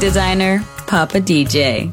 Designer, Papa DJ.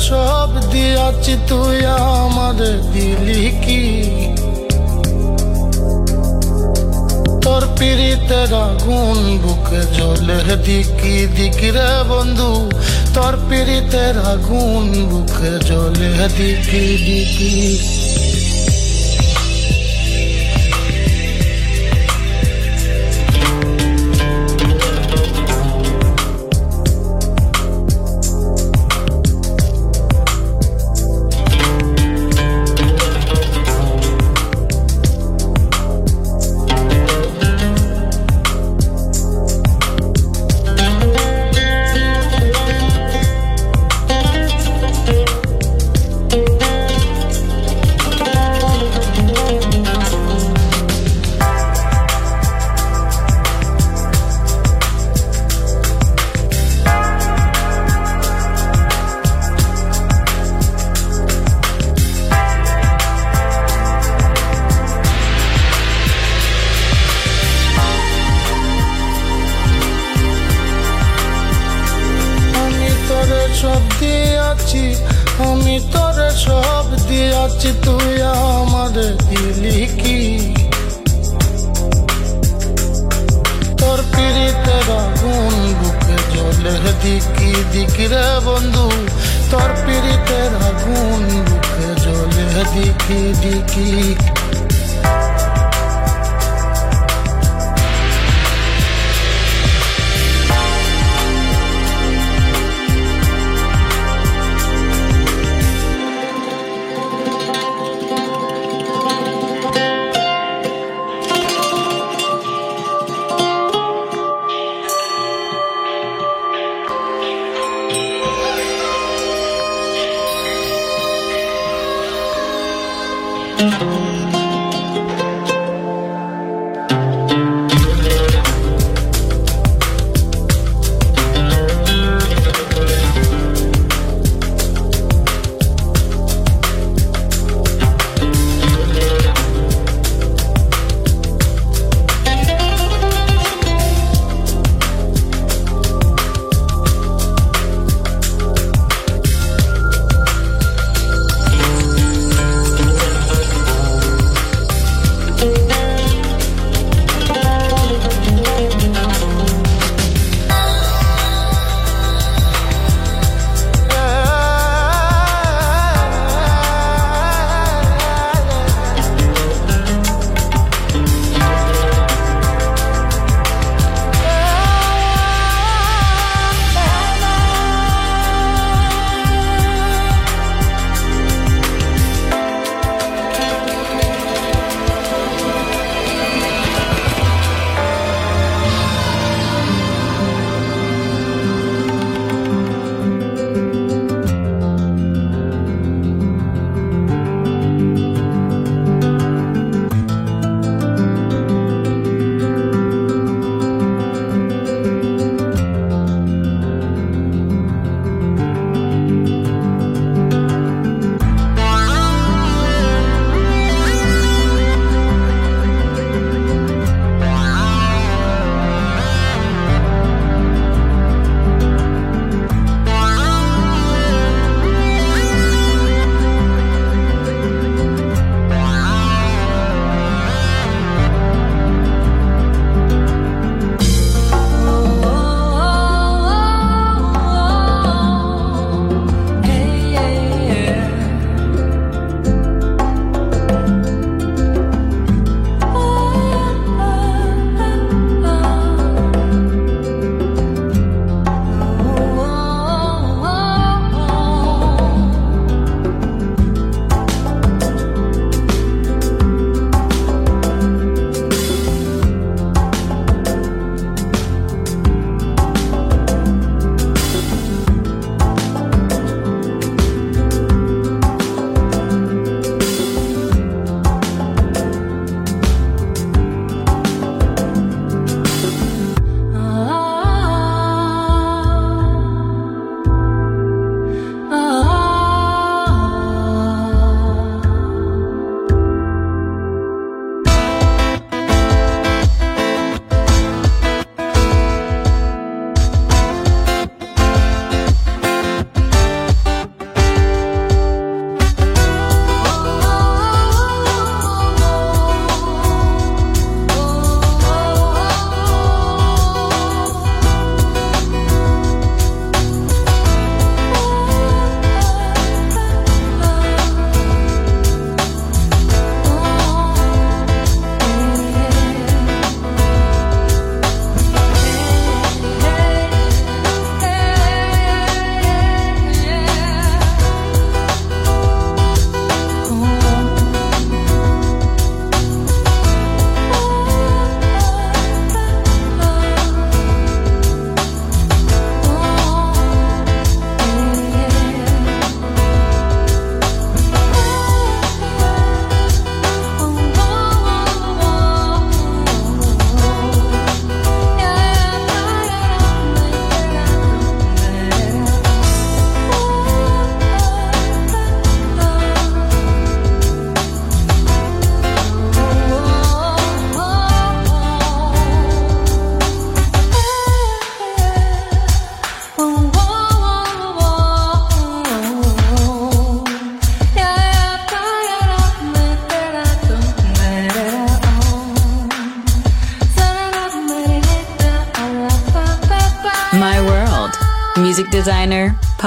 সব দিয়াছি, তুই আমার দিলি কি? তোর পিড়িতে রাগুন বুকে জলে দিকি দিকি রে বন্ধু। তোর পিড়িতে রাগুন বুকে জলে দিকি দিকি।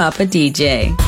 Papa DJ.